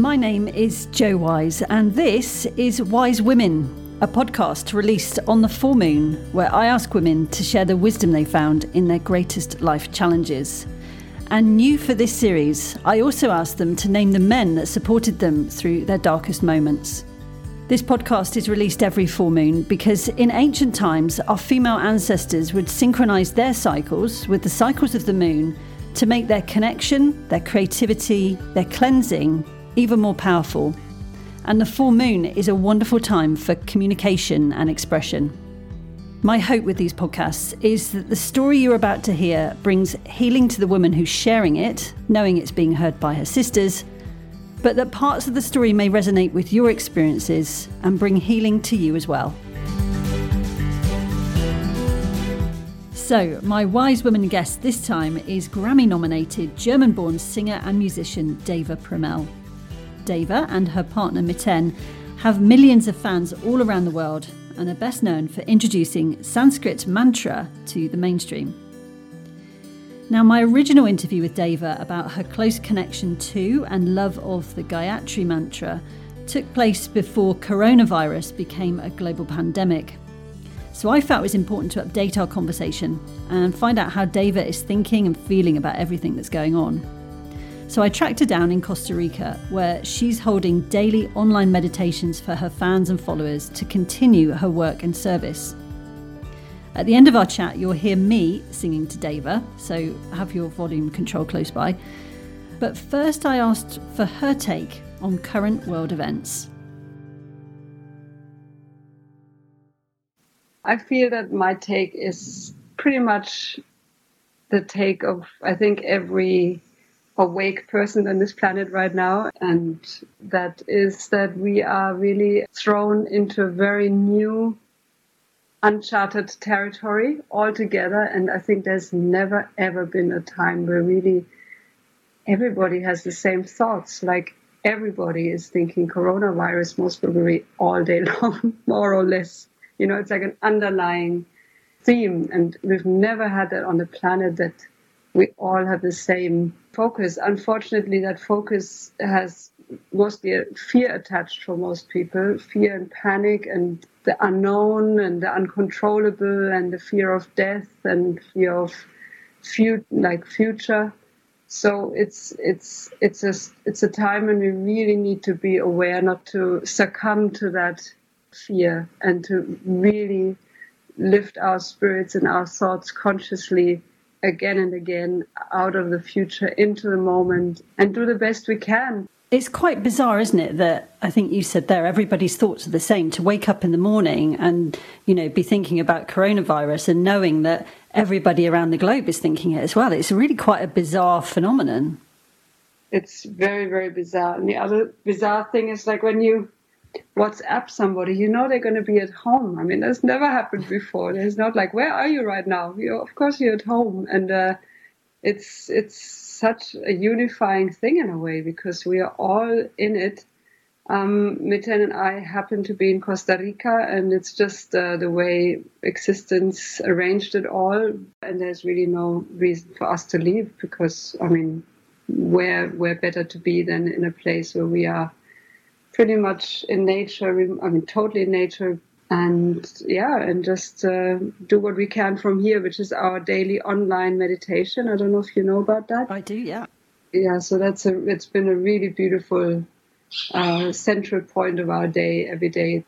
My name is Jo Wise, and this is Wise Women, a podcast released on the full moon where I ask women to share the wisdom they found in their greatest life challenges. And new for this series, I also asked them to name the men that supported them through their darkest moments. This podcast is released every full moon because in ancient times, our female ancestors would synchronize their cycles with the cycles of the moon to make their connection, their creativity, their cleansing even more powerful. And the full moon is a wonderful time for communication and expression. My hope with these podcasts is that the story you're about to hear brings healing to the woman who's sharing it, knowing it's being heard by her sisters, but that parts of the story may resonate with your experiences and bring healing to you as well. So, my wise woman guest this time is Grammy nominated German born singer and musician Deva Premal. Deva and her partner Miten have millions of fans all around the world and are best known for introducing Sanskrit mantra to the mainstream. Now, my original interview with Deva about her close connection to and love of the Gayatri mantra took place before coronavirus became a global pandemic. So I felt it was important to update our conversation and find out how Deva is thinking and feeling about everything that's going on. So I tracked her down in Costa Rica, where she's holding daily online meditations for her fans and followers to continue her work and service. At the end of our chat, you'll hear me singing to Deva, so have your volume control close by. But first, I asked for her take on current world events. I feel that my take is pretty much the take of, I think, every awake person on this planet right now. And that is that we are really thrown into a very new uncharted territory altogether. And I think there's never ever been a time where really everybody has the same thoughts. Like everybody is thinking coronavirus most probably all day long, more or less. You know, it's like an underlying theme. And we've never had that on the planet that we all have the same focus. Unfortunately, that focus has mostly fear attached for most people fear and panic and the unknown and the uncontrollable and the fear of death and fear of fut- like future so it's it's it's a it's a time when we really need to be aware not to succumb to that fear and to really lift our spirits and our thoughts consciously again and again out of the future into the moment and do the best we can. It's quite bizarre, isn't it, that I think you said there, everybody's thoughts are the same. To wake up in the morning and, you know, be thinking about coronavirus and knowing that everybody around the globe is thinking it as well. It's really quite a bizarre phenomenon. It's very, very bizarre. And the other bizarre thing is like when you WhatsApp somebody, you know they're going to be at home. I mean, that's never happened before. It's not like, where are you right now? You, of course, you're at home, and uh, it's it's such a unifying thing in a way because we are all in it. Um, Miten and I happen to be in Costa Rica, and it's just uh, the way existence arranged it all. And there's really no reason for us to leave because, I mean, where where better to be than in a place where we are pretty much in nature. I mean, totally in nature. And yeah, and just uh, do what we can from here, which is our daily online meditation. I don't know if you know about that. I do, yeah. Yeah, so that's a. It's been a really beautiful uh, central point of our day every day.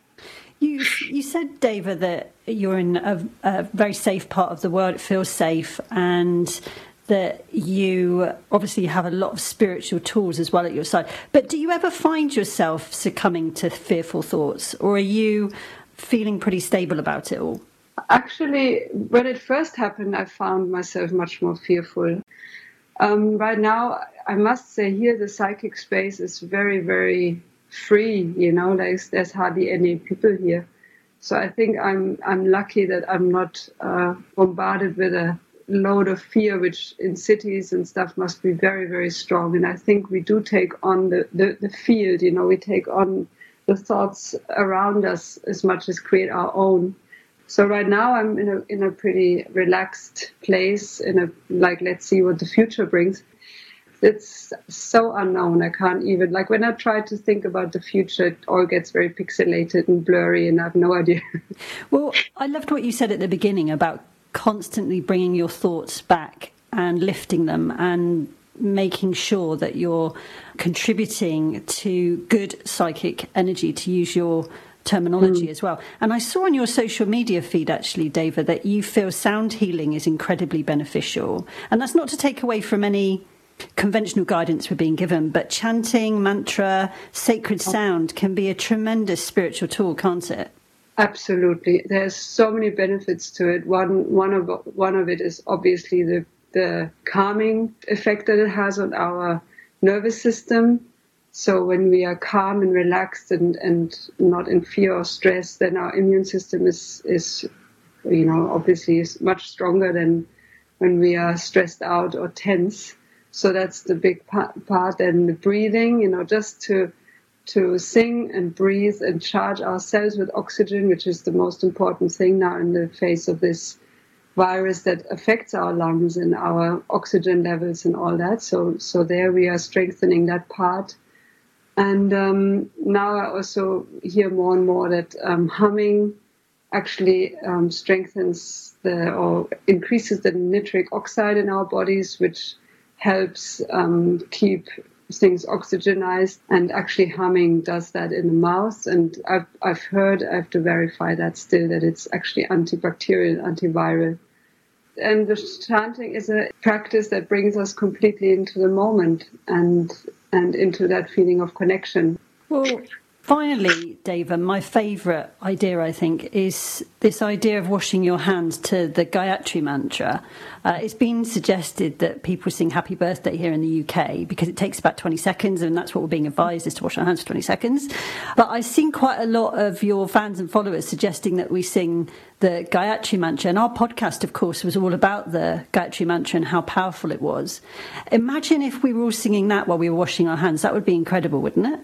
You you said, Deva, that you're in a, a very safe part of the world. It feels safe, and that you obviously have a lot of spiritual tools as well at your side. But do you ever find yourself succumbing to fearful thoughts, or are you feeling pretty stable about it all? Actually, when it first happened, I found myself much more fearful. Um, right now, I must say here the psychic space is very, very free. You know, there's, there's hardly any people here. So I think I'm I'm lucky that I'm not uh, bombarded with a load of fear, which in cities and stuff must be very, very strong. And I think we do take on the, the, the field, you know, we take on the thoughts around us as much as create our own. So right now I'm in a in a pretty relaxed place in a like let's see what the future brings. it's so unknown. I can't even like when I try to think about the future, it all gets very pixelated and blurry, and I have no idea. well, I loved what you said at the beginning about constantly bringing your thoughts back and lifting them and making sure that you're contributing to good psychic energy to use your terminology mm. as well. And I saw on your social media feed, actually, Deva, that you feel sound healing is incredibly beneficial. And that's not to take away from any conventional guidance we're being given, but chanting, mantra, sacred oh. sound can be a tremendous spiritual tool, can't it? Absolutely. There's so many benefits to it. One one of one of it is obviously the the calming effect that it has on our nervous system. So when we are calm and relaxed and, and not in fear or stress, then our immune system is is you know obviously is much stronger than when we are stressed out or tense. So that's the big part. And the breathing, you know, just to to sing and breathe and charge ourselves with oxygen, which is the most important thing now in the face of this virus that affects our lungs and our oxygen levels and all that. So, so there we are strengthening that part. And um, now I also hear more and more that um, humming actually um, strengthens the or increases the nitric oxide in our bodies, which helps um, keep things oxygenized and actually humming does that in the mouth. And I've, I've heard I have to verify that still that it's actually antibacterial antiviral. And the chanting is a practice that brings us completely into the moment and and into that feeling of connection. Well Finally, Deva, my favourite idea, I think, is this idea of washing your hands to the Gayatri mantra. Uh, it's been suggested that people sing Happy Birthday here in the UK because it takes about 20 seconds, and that's what we're being advised is to wash our hands for 20 seconds. But I've seen quite a lot of your fans and followers suggesting that we sing the Gayatri mantra. And our podcast, of course, was all about the Gayatri mantra and how powerful it was. Imagine if we were all singing that while we were washing our hands. That would be incredible, wouldn't it?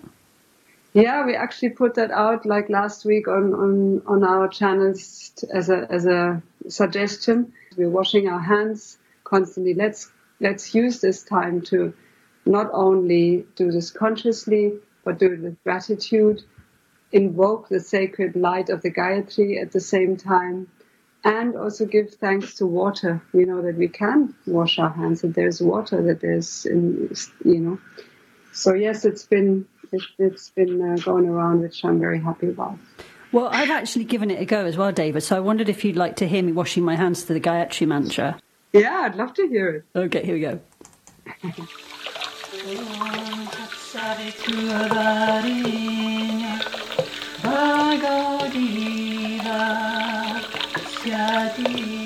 Yeah, we actually put that out like last week on, on, on our channels as a, as a suggestion. We're washing our hands constantly. Let's, let's use this time to not only do this consciously, but do it with gratitude, invoke the sacred light of the Gayatri at the same time, and also give thanks to water. We know that we can wash our hands, that there's water, that there's, in, you know. So yes, it's been it, has been uh, going around, which I'm very happy about. Well, I've actually given it a go as well, Deva. So I wondered if you'd like to hear me washing my hands to the Gayatri mantra. Yeah, I'd love to hear it. Okay, here we go.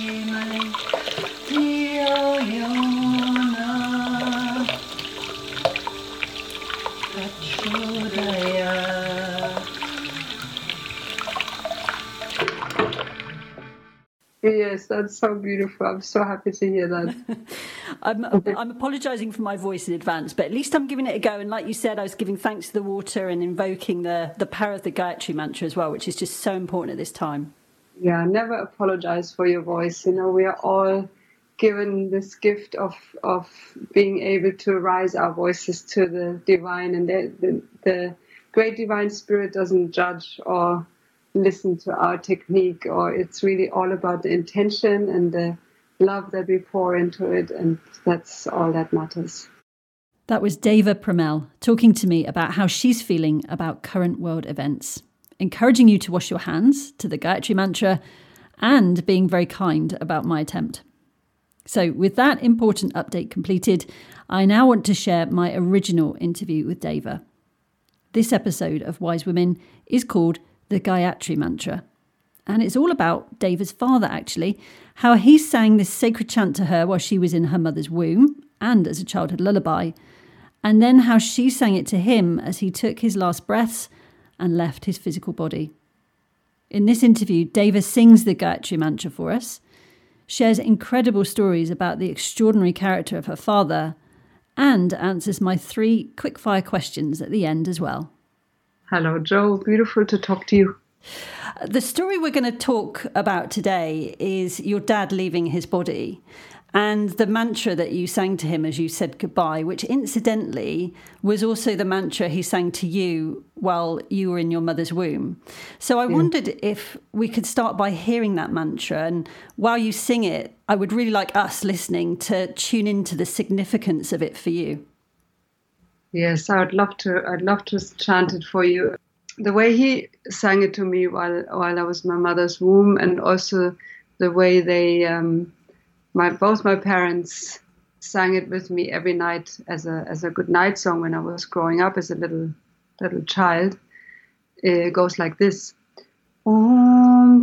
Yes, that's so beautiful. I'm so happy to hear that. I'm, I'm apologising for my voice in advance, but at least I'm giving it a go. And like you said, I was giving thanks to the water and invoking the, the power of the Gayatri mantra as well, which is just so important at this time. Yeah, never apologise for your voice. You know, we are all given this gift of of being able to raise our voices to the divine, and the, the, the great divine spirit doesn't judge or listen to our technique, or it's really all about the intention and the love that we pour into it, and that's all that matters. That was Deva Premal talking to me about how she's feeling about current world events, encouraging you to wash your hands to the Gayatri mantra, and being very kind about my attempt. So, with that important update completed, I now want to share my original interview with Deva. This episode of Wise Women is called the Gayatri Mantra. And it's all about Deva's father, actually, how he sang this sacred chant to her while she was in her mother's womb and as a childhood lullaby, and then how she sang it to him as he took his last breaths and left his physical body. In this interview, Deva sings the Gayatri Mantra for us, shares incredible stories about the extraordinary character of her father, and answers my three quickfire questions at the end as well. Hello, Jo. Beautiful to talk to you. The story we're going to talk about today is your dad leaving his body. and the mantra that you sang to him as you said goodbye, which incidentally was also the mantra he sang to you while you were in your mother's womb. So I yeah. wondered if we could start by hearing that mantra. And while you sing it, I would really like us listening to tune into the significance of it for you. Yes, I would love to. I'd love to chant it for you. The way he sang it to me while while I was in my mother's womb, and also the way they um, my both my parents sang it with me every night as a as a good night song when I was growing up as a little little child. It goes like this. Om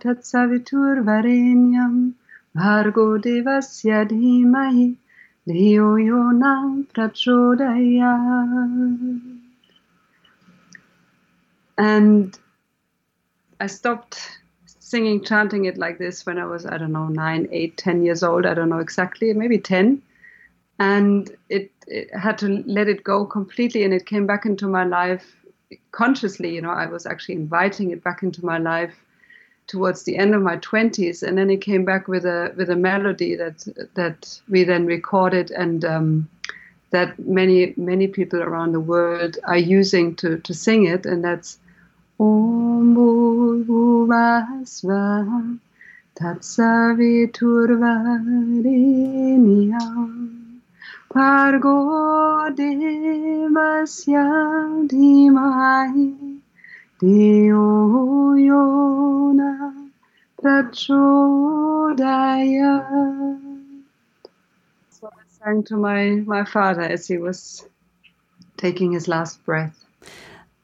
Tatsavitur Varenyam Bhargo Devasya Dhimahi Dhiyo Yona Prachodaya. And I stopped singing, chanting it like this when I was, I don't know, nine, eight, ten years old. I don't know exactly, maybe 10. And it, it had to let it go completely, and it came back into my life consciously. You know, I was actually inviting it back into my life towards the end of my 20s and then it came back with a with a melody that that we then recorded and um, that many many people around the world are using to to sing it and that's Bhargo Devasya Dhimahi Dhiyo Yona Prachodaya So I sang to my, my father as he was taking his last breath.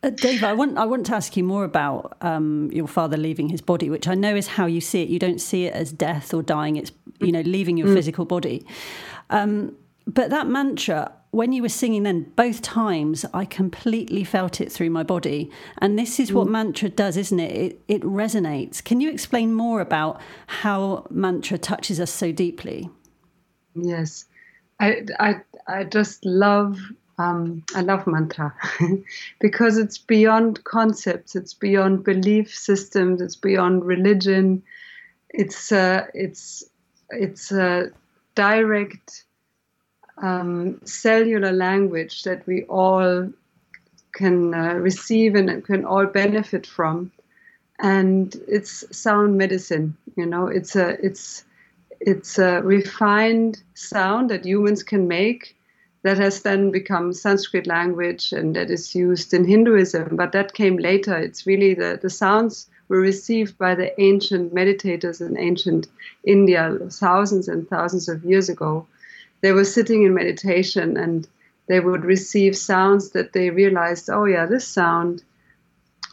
Uh, Dave, I want I want to ask you more about um, your father leaving his body, which I know is how you see it. You don't see it as death or dying; it's you know leaving your mm. physical body. Um, but that mantra, when you were singing then, both times I completely felt it through my body, and this is what mm. mantra does, isn't it? it? It resonates. Can you explain more about how mantra touches us so deeply? Yes, I I I just love um, I love mantra because it's beyond concepts, it's beyond belief systems, it's beyond religion. It's uh, it's it's a direct um, cellular language that we all can uh, receive and can all benefit from, and it's sound medicine. You know, it's a it's it's a refined sound that humans can make that has then become Sanskrit language and that is used in Hinduism, but that came later. It's really the, the sounds were received by the ancient meditators in ancient India thousands and thousands of years ago. They were sitting in meditation and they would receive sounds that they realized, oh, yeah, this sound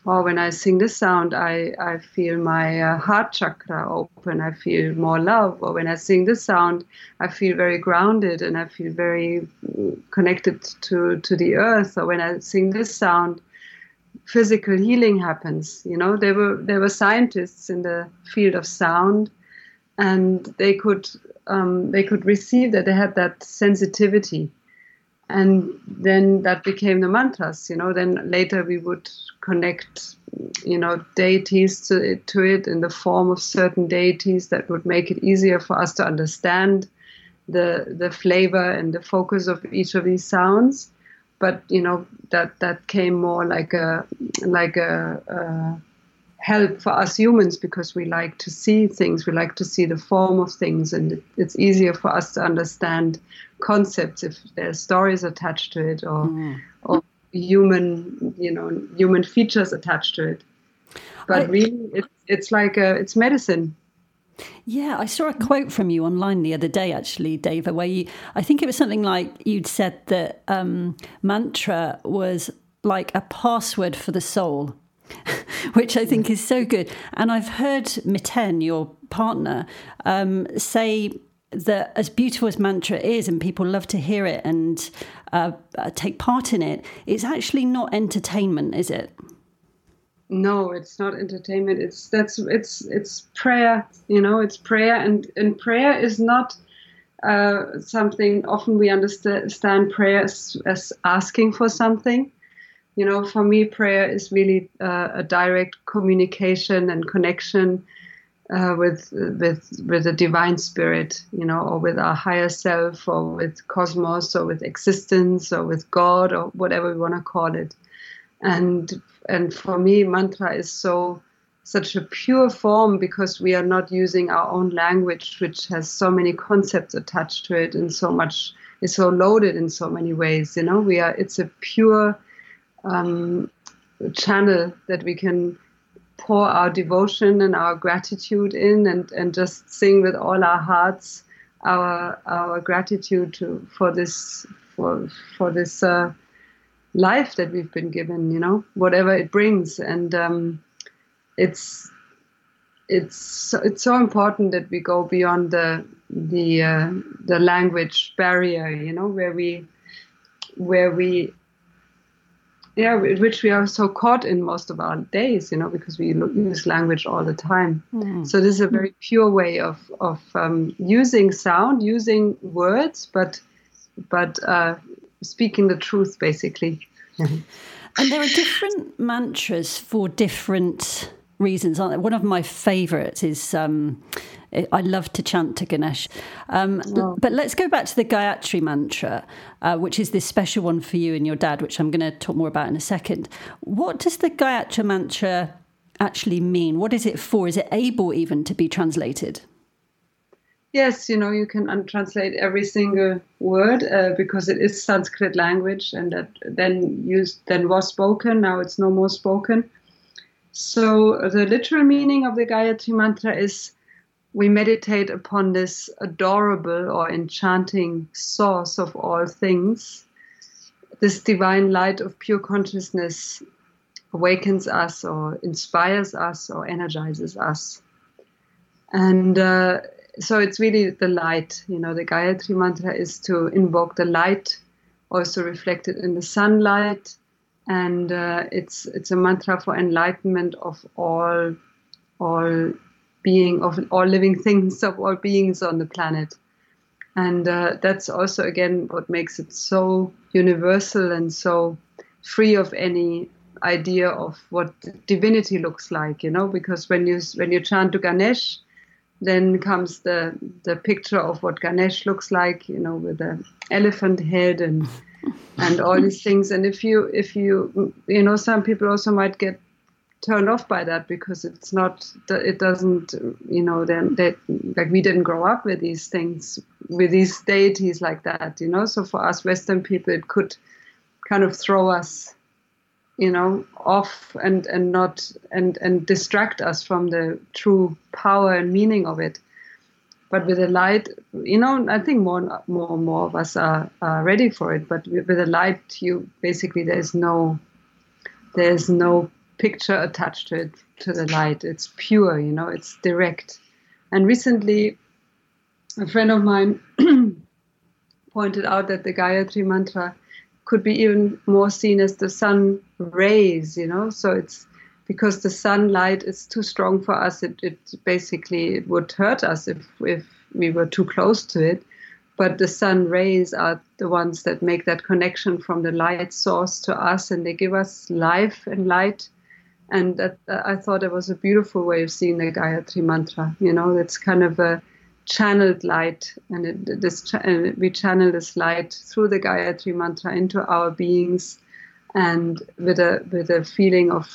or when I sing this sound, I, I feel my uh, heart chakra open. I feel more love. Or when I sing this sound, I feel very grounded and I feel very mm, connected to, to the earth. Or when I sing this sound, physical healing happens. You know, there were there were scientists in the field of sound, and they could um, they could receive that they had that sensitivity. And then that became the mantras you know then later we would connect you know deities to it, to it in the form of certain deities that would make it easier for us to understand the the flavor and the focus of each of these sounds. But you know that that came more like a like a, help for us humans because we like to see things, we like to see the form of things, and it's easier for us to understand concepts if there's stories attached to it or mm. or human you know human features attached to it. But I, really, it's it's like a, it's medicine. Yeah, I saw a quote from you online the other day, actually, Deva, where you, I think it was something like you'd said that um, mantra was like a password for the soul. which I think is so good. And I've heard Miten, your partner, um, say that as beautiful as mantra is, and people love to hear it and uh, uh, take part in it, it's actually not entertainment, is it? No, it's not entertainment. It's that's it's it's prayer. You know, it's prayer, and and prayer is not uh, something. Often we understand prayer as, as asking for something you know, for me, prayer is really uh, a direct communication and connection uh, with with with the divine spirit, you know, or with our higher self, or with cosmos, or with existence, or with God, or whatever we want to call it. And and for me, mantra is so such a pure form because we are not using our own language, which has so many concepts attached to it and so much is so loaded in so many ways. You know, we are. It's a pure um, channel that we can pour our devotion and our gratitude in and, and just sing with all our hearts our our gratitude to for this for for this uh, life that we've been given you know whatever it brings. And um, it's it's it's so important that we go beyond the the uh, the language barrier you know where we where we yeah, which we are so caught in most of our days, you know, because we use language all the time. Mm. So this is a very pure way of of um, using sound, using words, but but uh, speaking the truth, basically. and there are different mantras for different reasons, aren't there? One of my favourites is um, I love to chant to Ganesh. Um. But let's go back to the Gayatri mantra, uh, which is this special one for you and your dad, which I'm going to talk more about in a second. What does the Gayatri mantra actually mean? What is it for? Is it able even to be translated? Yes, you know, you can untranslate every single word uh, because it is Sanskrit language and that then used then was spoken. Now it's no more spoken. So the literal meaning of the Gayatri mantra is we meditate upon this adorable or enchanting source of all things. This divine light of pure consciousness awakens us or inspires us or energizes us. And uh, so it's really the light. You know, the Gayatri mantra is to invoke the light, also reflected in the sunlight, and uh, it's it's a mantra for enlightenment of all all being of all living things of all beings on the planet and uh, that's also again what makes it so universal and so free of any idea of what divinity looks like you know because when you when you chant to ganesh then comes the the picture of what ganesh looks like you know with the elephant head and and all these things. And if you if you you know some people also might get turned off by that because it's not it doesn't you know then that like we didn't grow up with these things with these deities like that you know so for us western people it could kind of throw us you know off and and not and and distract us from the true power and meaning of it but with the light, you know, I think more more and more of us are, are ready for it. But with the light, you basically there's no there's no picture attached to it to the light. It's pure, you know, it's direct. And recently, a friend of mine pointed out that the Gayatri mantra could be even more seen as the sun rays, you know. So it's because the sunlight is too strong for us. It, it basically it would hurt us if if we were too close to it. But the sun rays are the ones that make that connection from the light source to us, and they give us life and light. And that, uh, I thought it was a beautiful way of seeing the Gayatri mantra. You know, it's kind of a channeled light, and it, this and we channel this light through the Gayatri mantra into our beings, and with a with a feeling of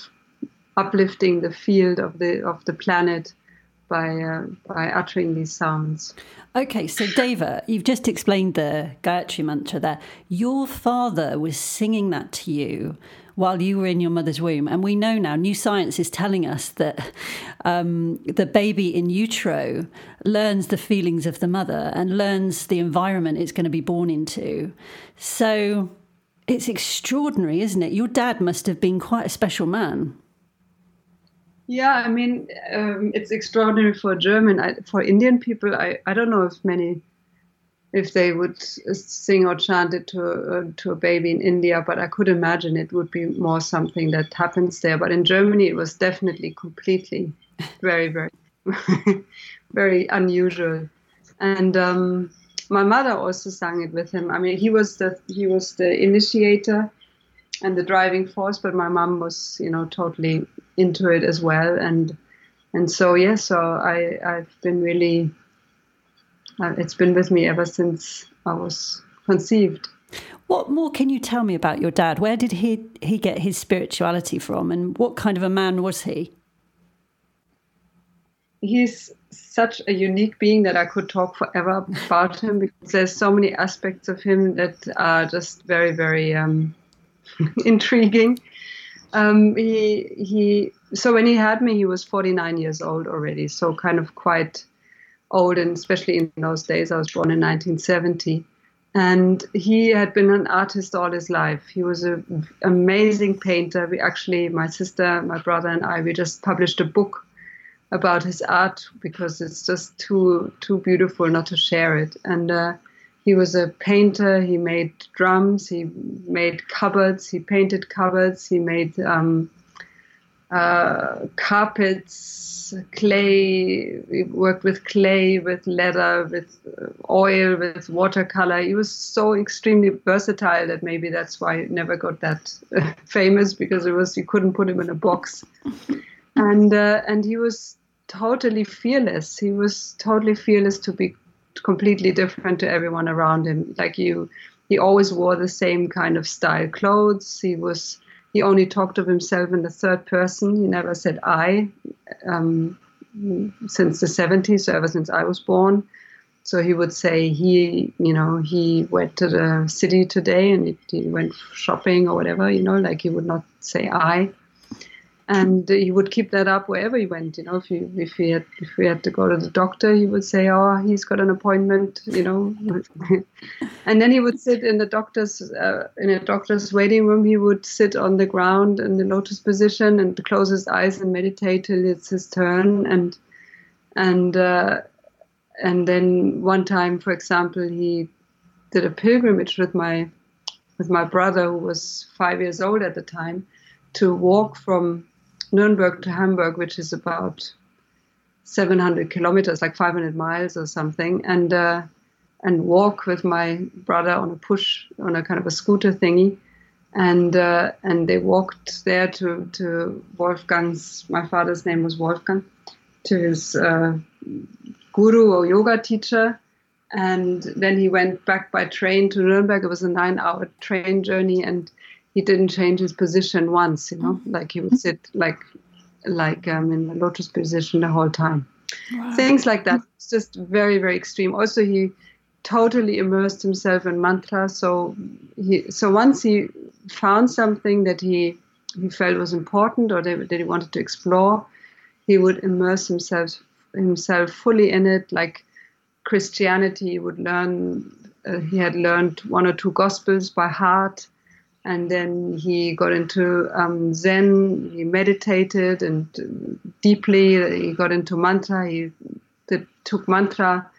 uplifting the field of the of the planet by uh, by uttering these sounds. Okay, so Deva, you've just explained the Gayatri mantra there. Your father was singing that to you while you were in your mother's womb, and we know now. New science is telling us that um, the baby in utero learns the feelings of the mother and learns the environment it's going to be born into. So. It's extraordinary, isn't it? Your dad must have been quite a special man. Yeah, I mean, um, it's extraordinary for German. I, for Indian people, I, I don't know if many, if they would sing or chant it to uh, to a baby in India, but I could imagine it would be more something that happens there. But in Germany, it was definitely completely very, very, very unusual. And um, my mother also sang it with him. I mean, he was the he was the initiator and the driving force, but my mom was, you know, totally into it as well. And and so yeah, so I I've been really uh, it's been with me ever since I was conceived. What more can you tell me about your dad? Where did he he get his spirituality from, and what kind of a man was he? He's such a unique being that I could talk forever about him because there's so many aspects of him that are just very, very um, intriguing. Um, he he. So when he had me, he was 49 years old already. So kind of quite old, and especially in those days, I was born in 1970. And he had been an artist all his life. He was an amazing painter. We actually, my sister, my brother, and I, we just published a book about his art because it's just too too beautiful not to share it. And uh, he was a painter. He made drums. He made cupboards. He painted cupboards. He made um, uh, carpets, clay. He worked with clay, with leather, with oil, with watercolor. He was so extremely versatile that maybe that's why he never got that uh, famous because it was you couldn't put him in a box. And uh, and he was totally fearless. He was totally fearless to be completely different to everyone around him. Like you, he always wore the same kind of style clothes. He was he only talked of himself in the third person. He never said I um, since the 70s, so ever since I was born. So he would say he, you know, he went to the city today and he, he went shopping or whatever, you know, like he would not say I and he would keep that up wherever he went. You know, if he if he had if we had to go to the doctor, he would say, "Oh, he's got an appointment," you know, and then he would sit in the doctor's uh, in a doctor's waiting room. He would sit on the ground in the lotus position and close his eyes and meditate till it's his turn. And and uh, and then one time, for example, he did a pilgrimage with my with my brother, who was five years old at the time, to walk from Nuremberg to Hamburg, which is about 700 kilometers, like 500 miles or something, and uh, and walk with my brother on a push on a kind of a scooter thingy, and uh, and they walked there to to Wolfgang's. My father's name was Wolfgang, to his uh, guru or yoga teacher, and then he went back by train to Nuremberg. It was a nine-hour train journey, and he didn't change his position once, you know, mm-hmm. like he would sit like like um, in the lotus position the whole time. Wow. Things like that. It's just very, very extreme. Also, he totally immersed himself in mantra. So he, so once he found something that he he felt was important or that, he wanted to explore, he would immerse himself himself fully in it. Like Christianity, he would learn. Uh, he had learned one or two gospels by heart and then he got into um, Zen. He meditated and deeply. He got into mantra. He did, took mantra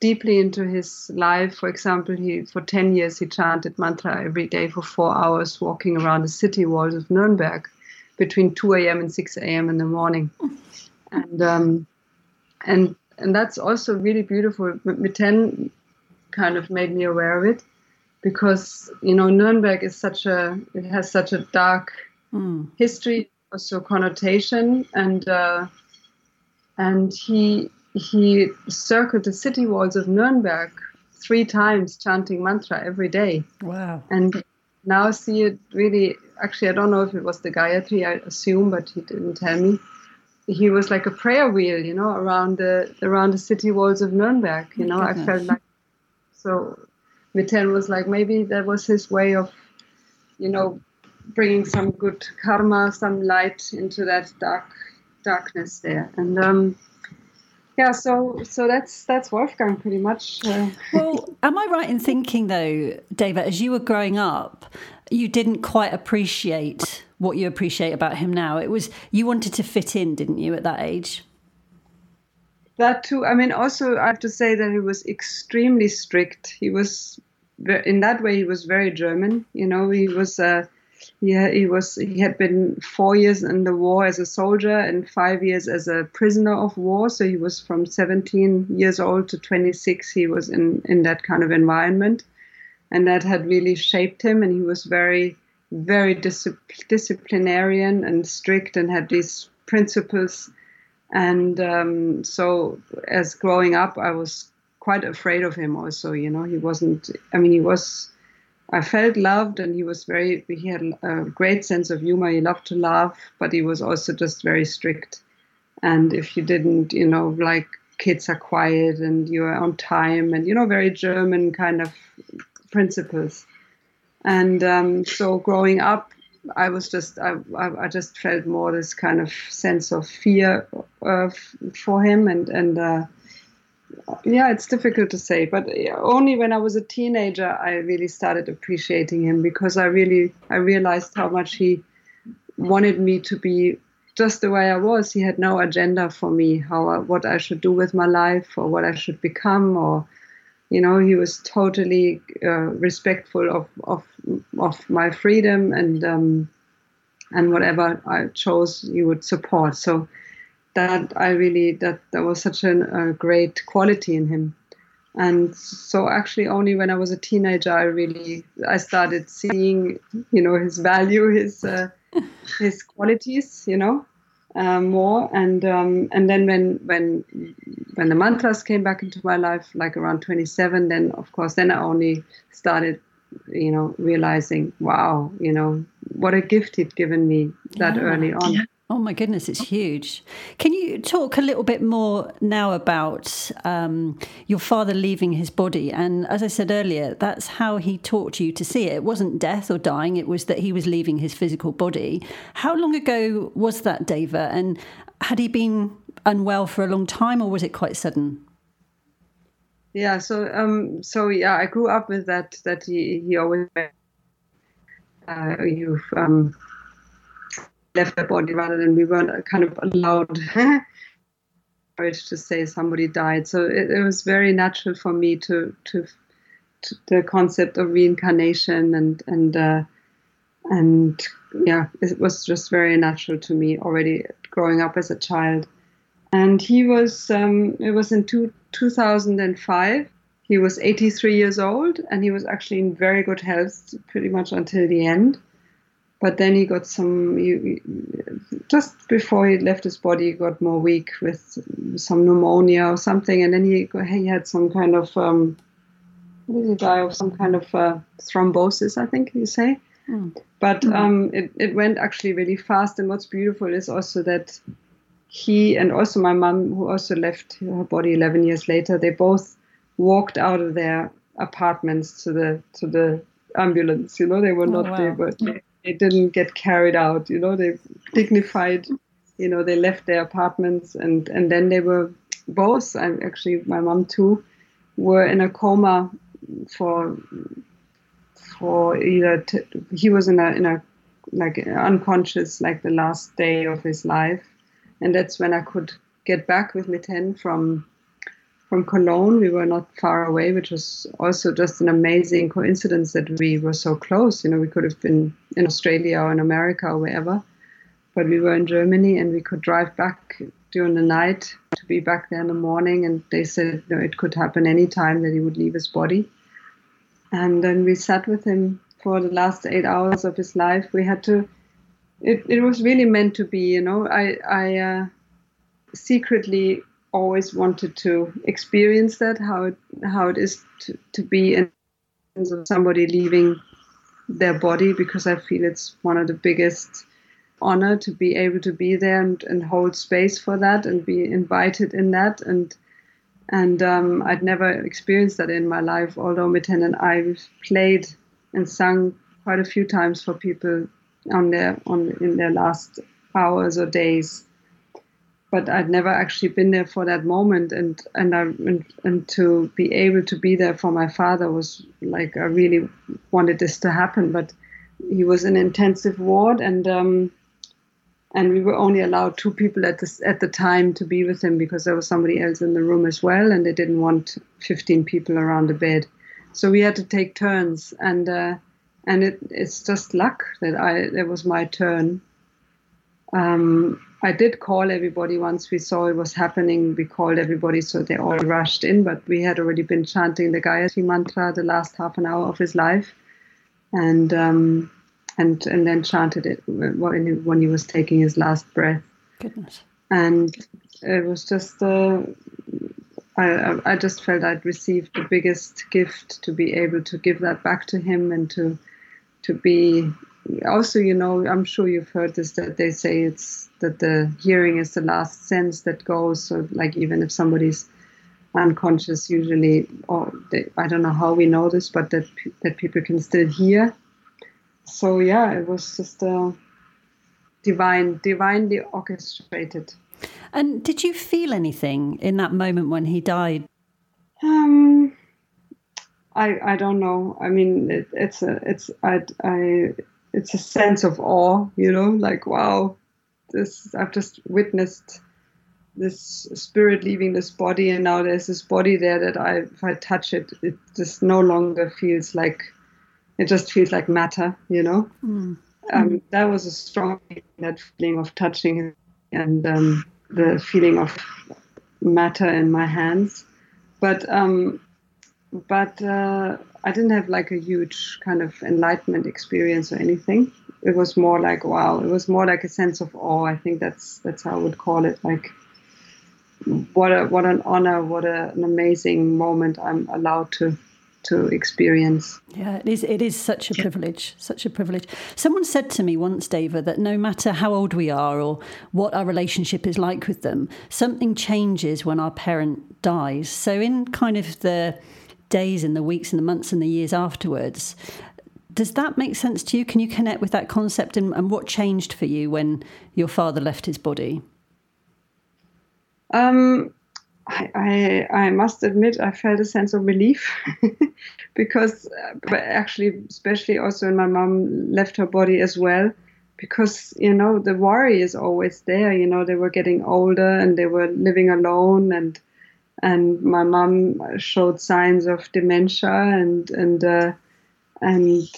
deeply into his life. For example, he for ten years he chanted mantra every day for four hours, walking around the city walls of Nuremberg between 2 a.m. and 6 a.m. in the morning, and um, and and that's also really beautiful. Miten kind of made me aware of it because you know Nuremberg is such a it has such a dark mm. history, also connotation, and uh, and he he circled the city walls of Nuremberg three times, chanting mantra every day. Wow! And now see it really. Actually, I don't know if it was the Gayatri. I assume, but he didn't tell me. He was like a prayer wheel, you know, around the around the city walls of Nuremberg. You know, I felt like so Miten was like maybe that was his way of, you know, bringing some good karma, some light into that dark darkness there. And um, yeah, so so that's that's Wolfgang pretty much. Uh, well, am I right in thinking though, Deva, as you were growing up, you didn't quite appreciate what you appreciate about him now? It was you wanted to fit in, didn't you, at that age? That too. I mean, also I have to say that he was extremely strict. He was in that way he was very German. You know, he was. Uh, yeah, he was. He had been four years in the war as a soldier and five years as a prisoner of war. So he was from 17 years old to 26. He was in in that kind of environment, and that had really shaped him. And he was very, very disciplinarian and strict, and had these principles And um, so, as growing up, I was quite afraid of him. Also, you know, he wasn't. I mean, he was. I felt loved, and he was very. He had a great sense of humor. He loved to laugh, but he was also just very strict. And if you didn't, you know, like kids are quiet and you're on time, and you know, very German kind of principles. And um, so, growing up, I was just I, I just felt more this kind of sense of fear uh, for him and and uh, yeah it's difficult to say but only when I was a teenager I really started appreciating him because I really I realized how much he wanted me to be just the way I was. He had no agenda for me how what I should do with my life or what I should become or you know he was totally uh, respectful of, of of my freedom and um, and whatever I chose he would support. So that I really that that was such an, a great quality in him. And so actually only when I was a teenager I really I started seeing you know his value his uh, his qualities you know um, more and um, and then when when when the mantras came back into my life like around 27 then of course then I only started you know realizing wow you know what a gift he'd given me that yeah. early on yeah. Oh my goodness, it's huge. Can you talk a little bit more now about um, your father leaving his body? And as I said earlier, that's how he taught you to see it. It wasn't death or dying, it was that he was leaving his physical body. How long ago was that, Deva? And had he been unwell for a long time or was it quite sudden? Yeah, so um, so yeah, I grew up with that. That he he always uh, you um, left the body rather than we weren't kind of allowed to say somebody died. So it, it, was very natural for me to, to, to the concept of reincarnation and and uh, and yeah, it was just very natural to me already growing up as a child. And he was um, it was in two, 2005. He was 83 years old, and he was actually in very good health pretty much until the end but then he got some he, just before he left his body he got more weak with some pneumonia or something and then he he had some kind of um, what did he die of some kind of uh, thrombosis i think you say mm. but mm. Um, it, it went actually really fast and what's beautiful is also that he and also my mom who also left her body 11 years later they both walked out of their apartments to the to the ambulance you know they were oh, not wow. there but they didn't get carried out. You know, they dignified. You know, they left their apartments, and and then they were both. And actually, my mom too, were in a coma for for either t- he was in a in a like unconscious like the last day of his life, and that's when I could get back with Miten from from Cologne. We were not far away, which was also just an amazing coincidence that we were so close. You know, we could have been in Australia or in America or wherever, but we were in Germany and we could drive back during the night to be back there in the morning. And they said you know, it could happen any time that he would leave his body. And then we sat with him for the last eight hours of his life. We had to. It, it was really meant to be, you know. I I uh, secretly always wanted to experience that how it, how it is to, to be in somebody leaving their body because I feel it's one of the biggest honor to be able to be there and, and hold space for that and be invited in that. And and um, I'd never experienced that in my life although Miten and I played and sung quite a few times for people on their on in their last hours or days but I'd never actually been there for that moment, and and I and, and to be able to be there for my father was like I really wanted this to happen, but he was in intensive ward, and um, and we were only allowed two people at the at the time to be with him because there was somebody else in the room as well, and they didn't want 15 people around the bed, so we had to take turns, and uh, and it, it's just luck that I it was my turn. Um, I did call everybody once we saw it was happening. We called everybody, so they all rushed in. But we had already been chanting the Gayatri mantra the last half an hour of his life, and um, and and then chanted it when he, when he was taking his last breath. Goodness. and it was just uh, I, I just felt I'd received the biggest gift to be able to give that back to him and to to be also you know I'm sure you've heard this that they say it's that the hearing is the last sense that goes so like even if somebody's unconscious usually or they, I don't know how we know this but that that people can still hear so yeah it was just a divine divinely orchestrated and did you feel anything in that moment when he died? Um, I I don't know. I mean, it, it's a it's I I it's a sense of awe, you know, like wow, this I've just witnessed this spirit leaving this body, and now there's this body there that I if I touch it, it just no longer feels like it just feels like matter, you know. Mm. Um, that was a strong that feeling of touching and um, the feeling of matter in my hands. But um, but uh, I didn't have like a huge kind of enlightenment experience or anything. It was more like wow. It was more like a sense of awe. I think that's that's how I would call it. Like what a what an honor, what a, an amazing moment I'm allowed to to experience. Yeah, it is. It is such a privilege, such a privilege. Someone said to me once, Deva, that no matter how old we are or what our relationship is like with them, something changes when our parent dies. So, in kind of the days and the weeks and the months and the years afterwards, does that make sense to you? Can you connect with that concept and, and what changed for you when your father left his body? Um, I, I, I must admit I felt a sense of relief because, but actually, especially also when my mom left her body as well, because you know the worry is always there. You know they were getting older and they were living alone, and and my mom showed signs of dementia and and uh, and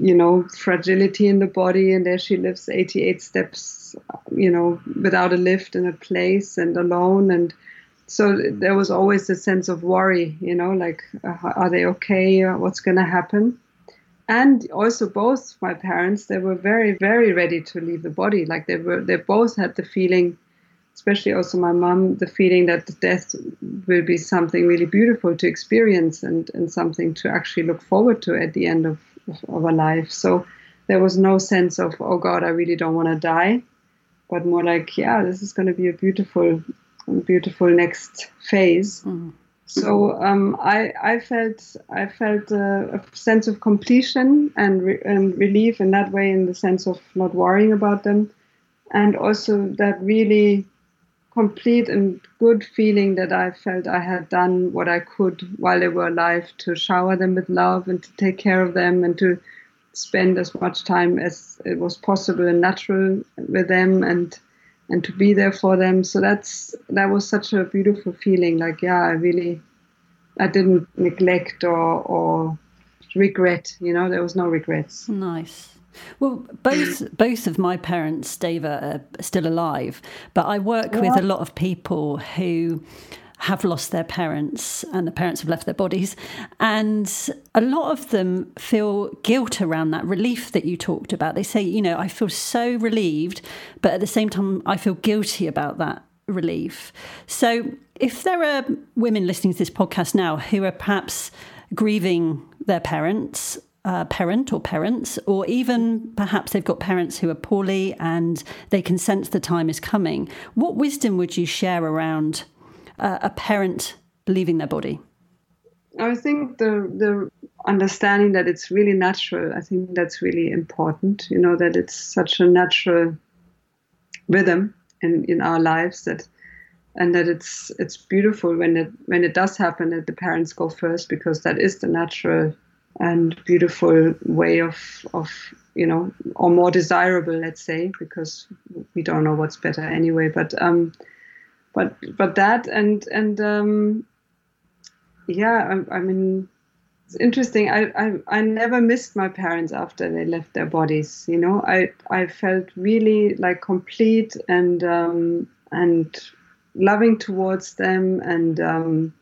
you know fragility in the body, and there she lives 88 steps, you know, without a lift in a place and alone and so there was always a sense of worry, you know, like, uh, are they okay? What's going to happen? And also, both my parents, they were very, very ready to leave the body. Like they were, they both had the feeling, especially also my mom, the feeling that death will be something really beautiful to experience and, and something to actually look forward to at the end of, of a life. So there was no sense of, oh God, I really don't want to die, but more like, yeah, this is going to be a beautiful beautiful next phase. Mm. So um, I, I felt I felt a, a sense of completion and, re- and relief in that way, in the sense of not worrying about them, and also that really complete and good feeling that I felt I had done what I could while they were alive to shower them with love and to take care of them and to spend as much time as it was possible and natural with them and and to be there for them. So that's that was such a beautiful feeling. Like yeah, I really I didn't neglect or or regret. You know, there was no regrets. Nice. Well, both both of my parents, Deva, are still alive, but I work yeah. with a lot of people who have lost their parents and the parents have left their bodies. And a lot of them feel guilt around that relief that you talked about. They say, you know, I feel so relieved, but at the same time, I feel guilty about that relief. So if there are women listening to this podcast now who are perhaps grieving their parents, uh, parent or parents, or even perhaps they've got parents who are poorly and they can sense the time is coming. What wisdom would you share around uh, a parent leaving their body? I think the the understanding that it's really natural. I think that's really important. You know that it's such a natural rhythm in in our lives that, and that it's it's beautiful when it when it does happen that the parents go first because that is the natural and beautiful way of of you know or more desirable let's say because we don't know what's better anyway but um but but that and and um, yeah, I, I mean, it's interesting. I, I I never missed my parents after they left their bodies. You know, I I felt really like complete and um, and loving towards them and um,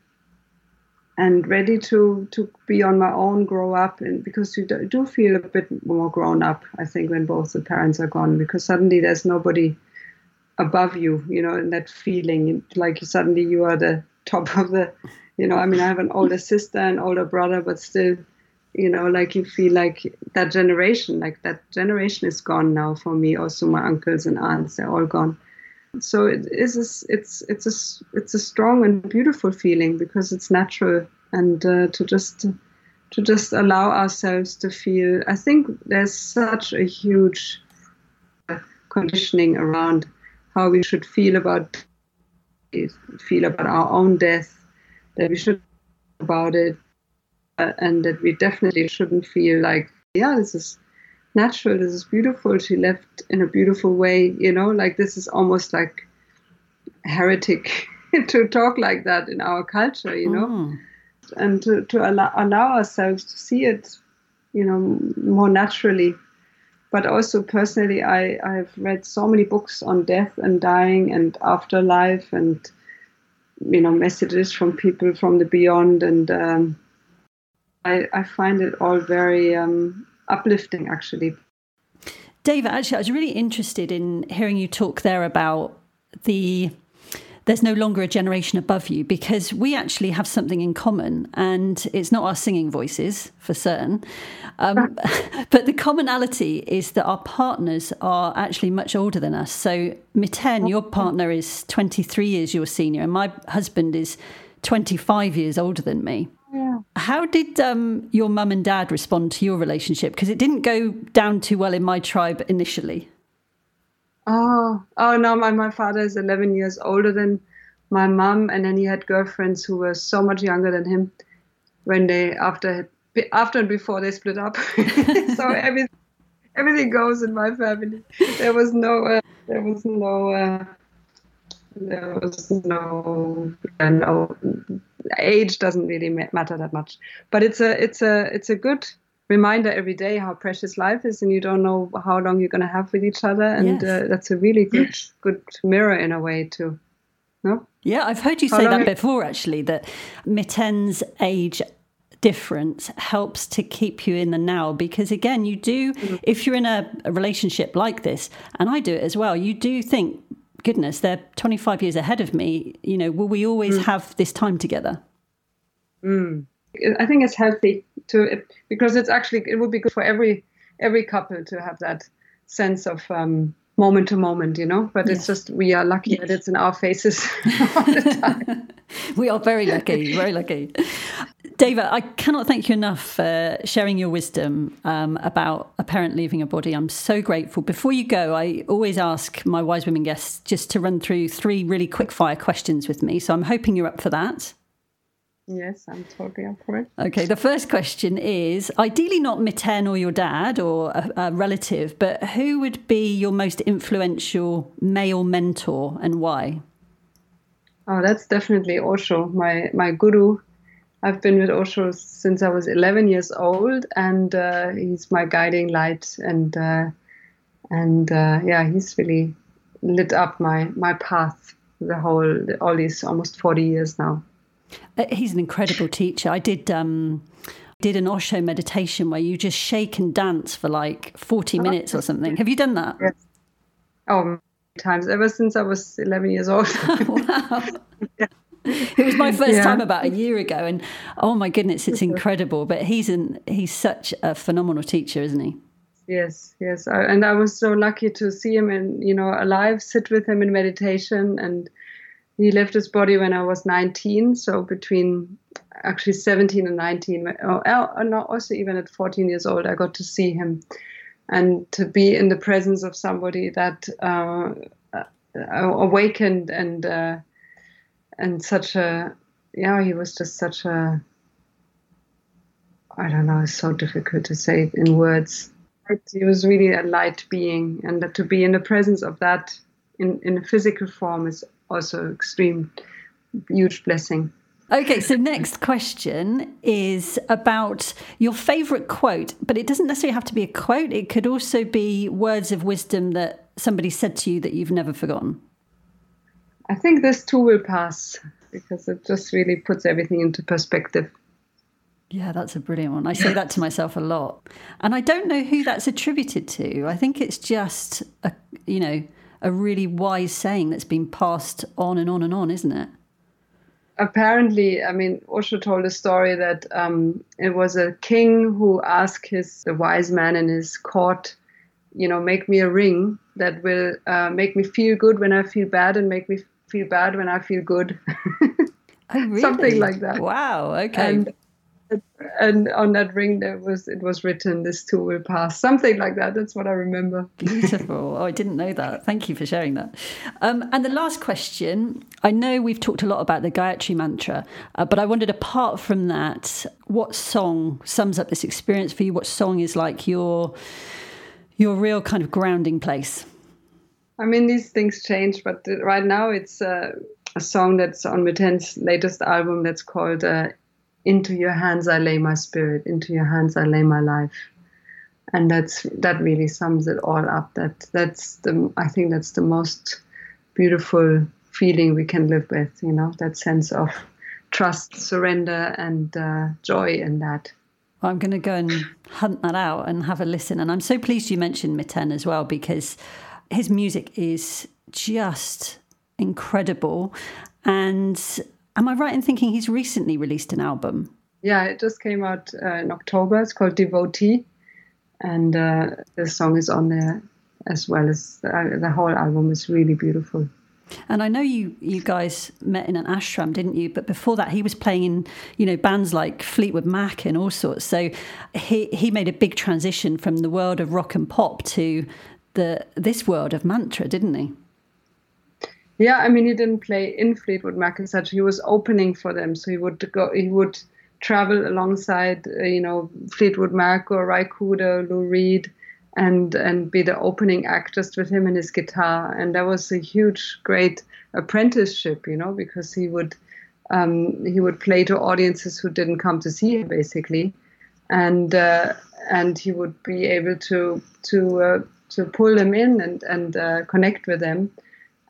and ready to to be on my own, grow up, and because you do, feel a bit more grown up. I think when both the parents are gone, because suddenly there's nobody above you, you know, and that feeling like suddenly you are the top of the, you know, I mean, I have an older sister and older brother, but still, you know, like you feel like that generation, like that generation is gone now for me. Also, my uncles and aunts, they're all gone. So it is, a, it's, it's a, it's a strong and beautiful feeling because it's natural and uh, to just, to just allow ourselves to feel. I think there's such a huge conditioning around how we should feel about feel about our own death, that we should about it, uh, and that we definitely shouldn't feel like, yeah, this is natural, this is beautiful. She left in a beautiful way, you know, like this is almost like heretic to talk like that in our culture, you know, mm. and to, to allow, allow ourselves to see it, you know, more naturally but also personally, I, I've read so many books on death and dying and afterlife and, you know, messages from people from the beyond. And um, I, I find it all very um, uplifting, actually. Deva, actually, I was really interested in hearing you talk there about the there's no longer a generation above you because we actually have something in common and it's not our singing voices for certain. Um, but the commonality is that our partners are actually much older than us. So miten your partner is 23 years your senior and my husband is 25 years older than me yeah. How did um, your mum and dad respond to your relationship? Because it didn't go down too well in my tribe initially. Oh, oh no, my, my father is 11 years older than my mum, and then he had girlfriends who were so much younger than him when they after after and before they split up. so everything everything goes in my family. There was no uh, there was no uh, there was no uh, no age doesn't really matter that much. But it's a it's a it's a good reminder every day how precious life is and you don't know how long you're going to have with each other and yes. uh, that's a really good good mirror in a way too no yeah i've heard you how say that before actually that miten's age difference helps to keep you in the now because again you do mm-hmm. if you're in a, a relationship like this and i do it as well you do think goodness they're 25 years ahead of me you know will we always mm. have this time together mm. I think it's healthy to because it's actually it would be good for every every couple to have that sense of um, moment to moment, you know. But yes. it's just we are lucky yes. that it's in our faces all the time. we are very lucky, very lucky. Deva, I cannot thank you enough for sharing your wisdom um, about a parent leaving a body. I'm so grateful. Before you go, I always ask my Wise Women guests just to run through three really quick fire questions with me. So I'm hoping you're up for that. Yes, I'm totally up for it. Okay, the first question is ideally not Miten or your dad or a, a, relative, but who would be your most influential male mentor and why? Oh, that's definitely Osho, my, my guru. I've been with Osho since I was 11 years old, and uh, he's my guiding light. And uh, and uh, yeah, he's really lit up my my path the whole all these almost 40 years now. Uh, he's an incredible teacher. I did um, did an Osho meditation where you just shake and dance for like forty minutes or something. Have you done that? Yes. Oh, times ever since I was eleven years old. wow. yeah. It was my first yeah. time about a year ago, and oh my goodness, it's incredible. But he's an he's such a phenomenal teacher, isn't he? Yes, yes, I, and I was so lucky to see him and you know alive, sit with him in meditation, and he left his body when I was 19, so between actually 17 and 19, or, or not also even at 14 years old, I got to see him, and to be in the presence of somebody that uh, uh, awakened and uh, and such a yeah, he was just such a I don't know, it's so difficult to say in words. He was really a light being, and to be in the presence of that in, in a physical form is also extreme huge blessing. Okay, so next question is about your favorite quote, but it doesn't necessarily have to be a quote. It could also be words of wisdom that somebody said to you that you've never forgotten. I think this too will pass because it just really puts everything into perspective. Yeah, that's a brilliant one. I say that to myself a lot. And I don't know who that's attributed to. I think it's just a, you know, a really wise saying that's been passed on and on and on, isn't it? Apparently, I mean, Osho told a story that um, it was a king who asked his the wise man in his court, you know, make me a ring that will uh, make me feel good when I feel bad and make me feel bad when I feel good. Oh, really? Something like that. Wow. Okay. And, and on that ring there was it was written this too will pass something like that. That's what i remember. Beautiful. Oh i didn't know that. Thank you for sharing that. Um, and the last question i know we've talked a lot about the gayatri mantra uh, but i wondered apart from that what song sums up this experience for you? What song is like your your real kind of grounding place? I mean these things change but right now it's uh, a song that's on Miten's latest album that's called uh, into your hands I lay my spirit, into your hands I lay my life. And that's that really sums it all up. That that's the I think that's the most beautiful feeling we can live with, you know, that sense of trust, surrender, and uh, joy in that. I'm going to go and hunt that out and have a listen. And I'm so pleased you mentioned Miten as well because his music is just incredible. And Am I right in thinking he's recently released an album? Yeah, it just came out uh, in October. It's called Devotee, and uh, the song is on there as well as the, uh, the whole album is really beautiful. And I know you you guys met in an ashram, didn't you? But before that, he was playing in you know bands like Fleetwood Mac and all sorts. So he he made a big transition from the world of rock and pop to the this world of mantra, didn't he? Yeah, I mean, he didn't play in Fleetwood Mac as such. He was opening for them, so he would go. He would travel alongside, uh, you know, Fleetwood Mac or Ry Cooder, Lou Reed, and and be the opening act just with him and his guitar. And that was a huge, great apprenticeship, you know, because he would um, he would play to audiences who didn't come to see him, basically, and uh, and he would be able to to uh, to pull them in and and uh, connect with them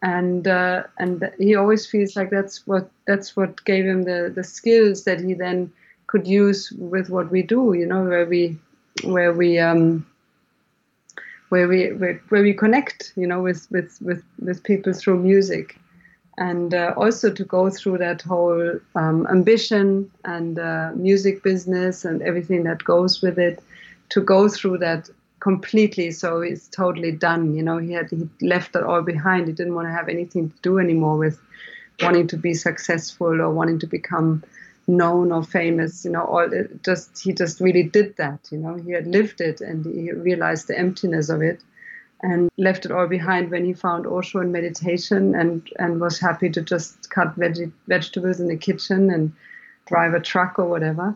and uh, and he always feels like that's what that's what gave him the the skills that he then could use with what we do you know where we where we um where we where, where we connect you know with with with with people through music. And uh, also to go through that whole um, ambition and uh, music business and everything that goes with it to go through that completely. So he's totally done. You know, he had he left it all behind. He didn't want to have anything to do anymore with wanting to be successful or wanting to become known or famous. You know, all it just he just really did that. You know, he had lived it and he realized the emptiness of it and left it all behind when he found Osho in meditation and and was happy to just cut veg- vegetables in the kitchen and drive a truck or whatever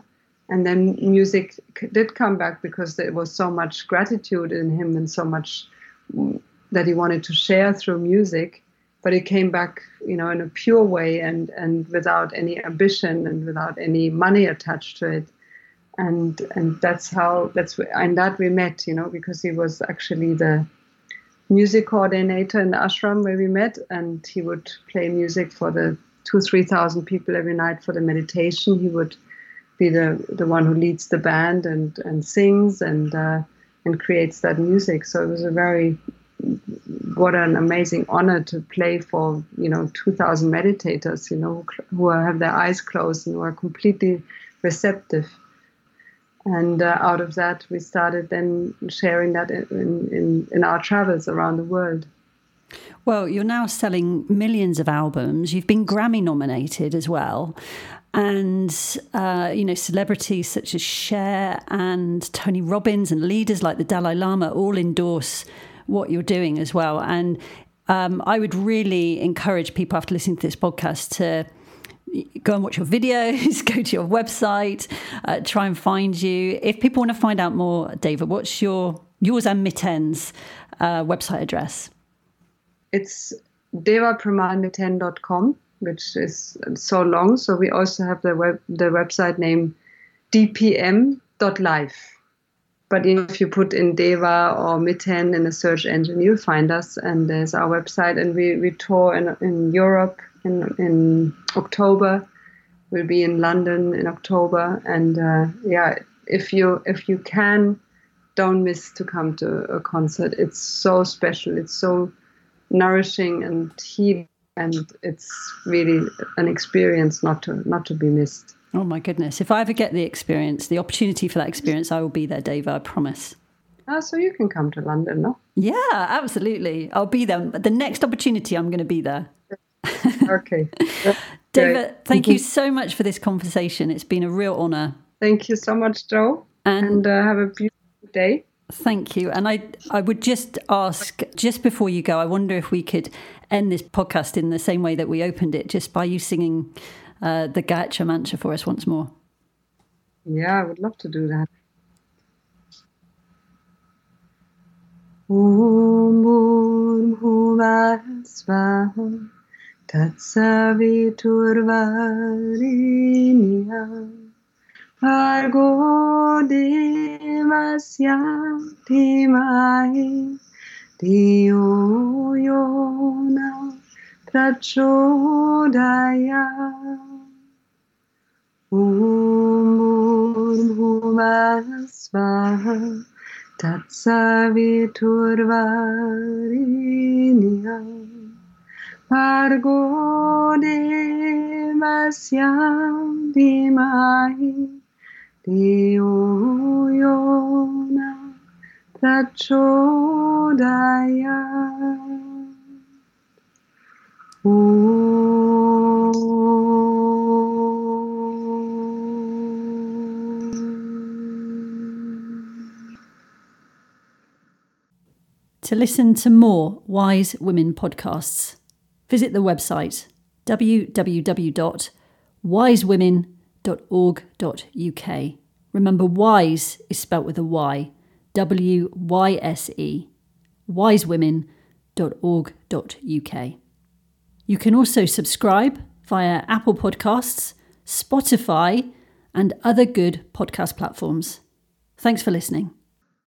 and then music did come back because there was so much gratitude in him and so much mm, that he wanted to share through music. But it came back you know in a pure way and and without any ambition and without any money attached to it. And and that's how that's and that we met you know because he was actually the music coordinator in the ashram where we met. And he would play music for the two three thousand people every night for the meditation. He would be the the one who leads the band and and sings and uh, and creates that music. So it was a very what an amazing honor to play for you know 2,000 meditators, you know, who have their eyes closed and who are completely receptive. And uh, out of that, we started then sharing that in, in, in our travels around the world. Well, you're now selling millions of albums. You've been Grammy nominated as well and uh, you know celebrities such as Cher and Tony Robbins and leaders like the Dalai Lama all endorse what you're doing as well. And um, I would really encourage people after listening to this podcast to go and watch your videos, go to your website, uh, try and find you. If people want to find out more, Deva, what's your yours and Miten's uh, website address? It's devapremalmiten.com which is so long. So we also have the web the website name dpm.life. But if you put in Deva or Miten in a search engine, you'll find us, and there's our website. And we, we tour in, in Europe in, in October. We'll be in London in October, and uh, yeah, if you if you can, don't miss to come to a concert. It's so special. It's so nourishing and healing, and it's really an experience not to not to be missed. Oh my goodness! If I ever get the experience, the opportunity for that experience, I will be there, Deva. I promise. Ah, so you can come to London, no? Yeah, absolutely. I'll be there. The next opportunity, I'm going to be there. okay. Deva, thank you so much for this conversation. It's been a real honour. Thank you so much, Jo. And, and uh, have a beautiful day. Thank you. And I, I would just ask, just before you go, I wonder if we could end this podcast in the same way that we opened it, just by you singing uh, the Gayatri Mantra for us once more. Yeah, I would love to do that. Om Bhurmhuva Svaha Tatsaviturvariniyam Bhargo Devasya Dhimahi Diyo Yona Prachodaya. Om Bhuvasvaha Tatsaviturvariniyam Bhargo Devasya Dhimahi Prachodaya To listen to more Wise Women podcasts, visit the website www.wisewomen.org.uk. Remember, wise is spelt with a Y, W Y S E, wisewomen.org.uk. You can also subscribe via Apple Podcasts, Spotify, and other good podcast platforms. Thanks for listening.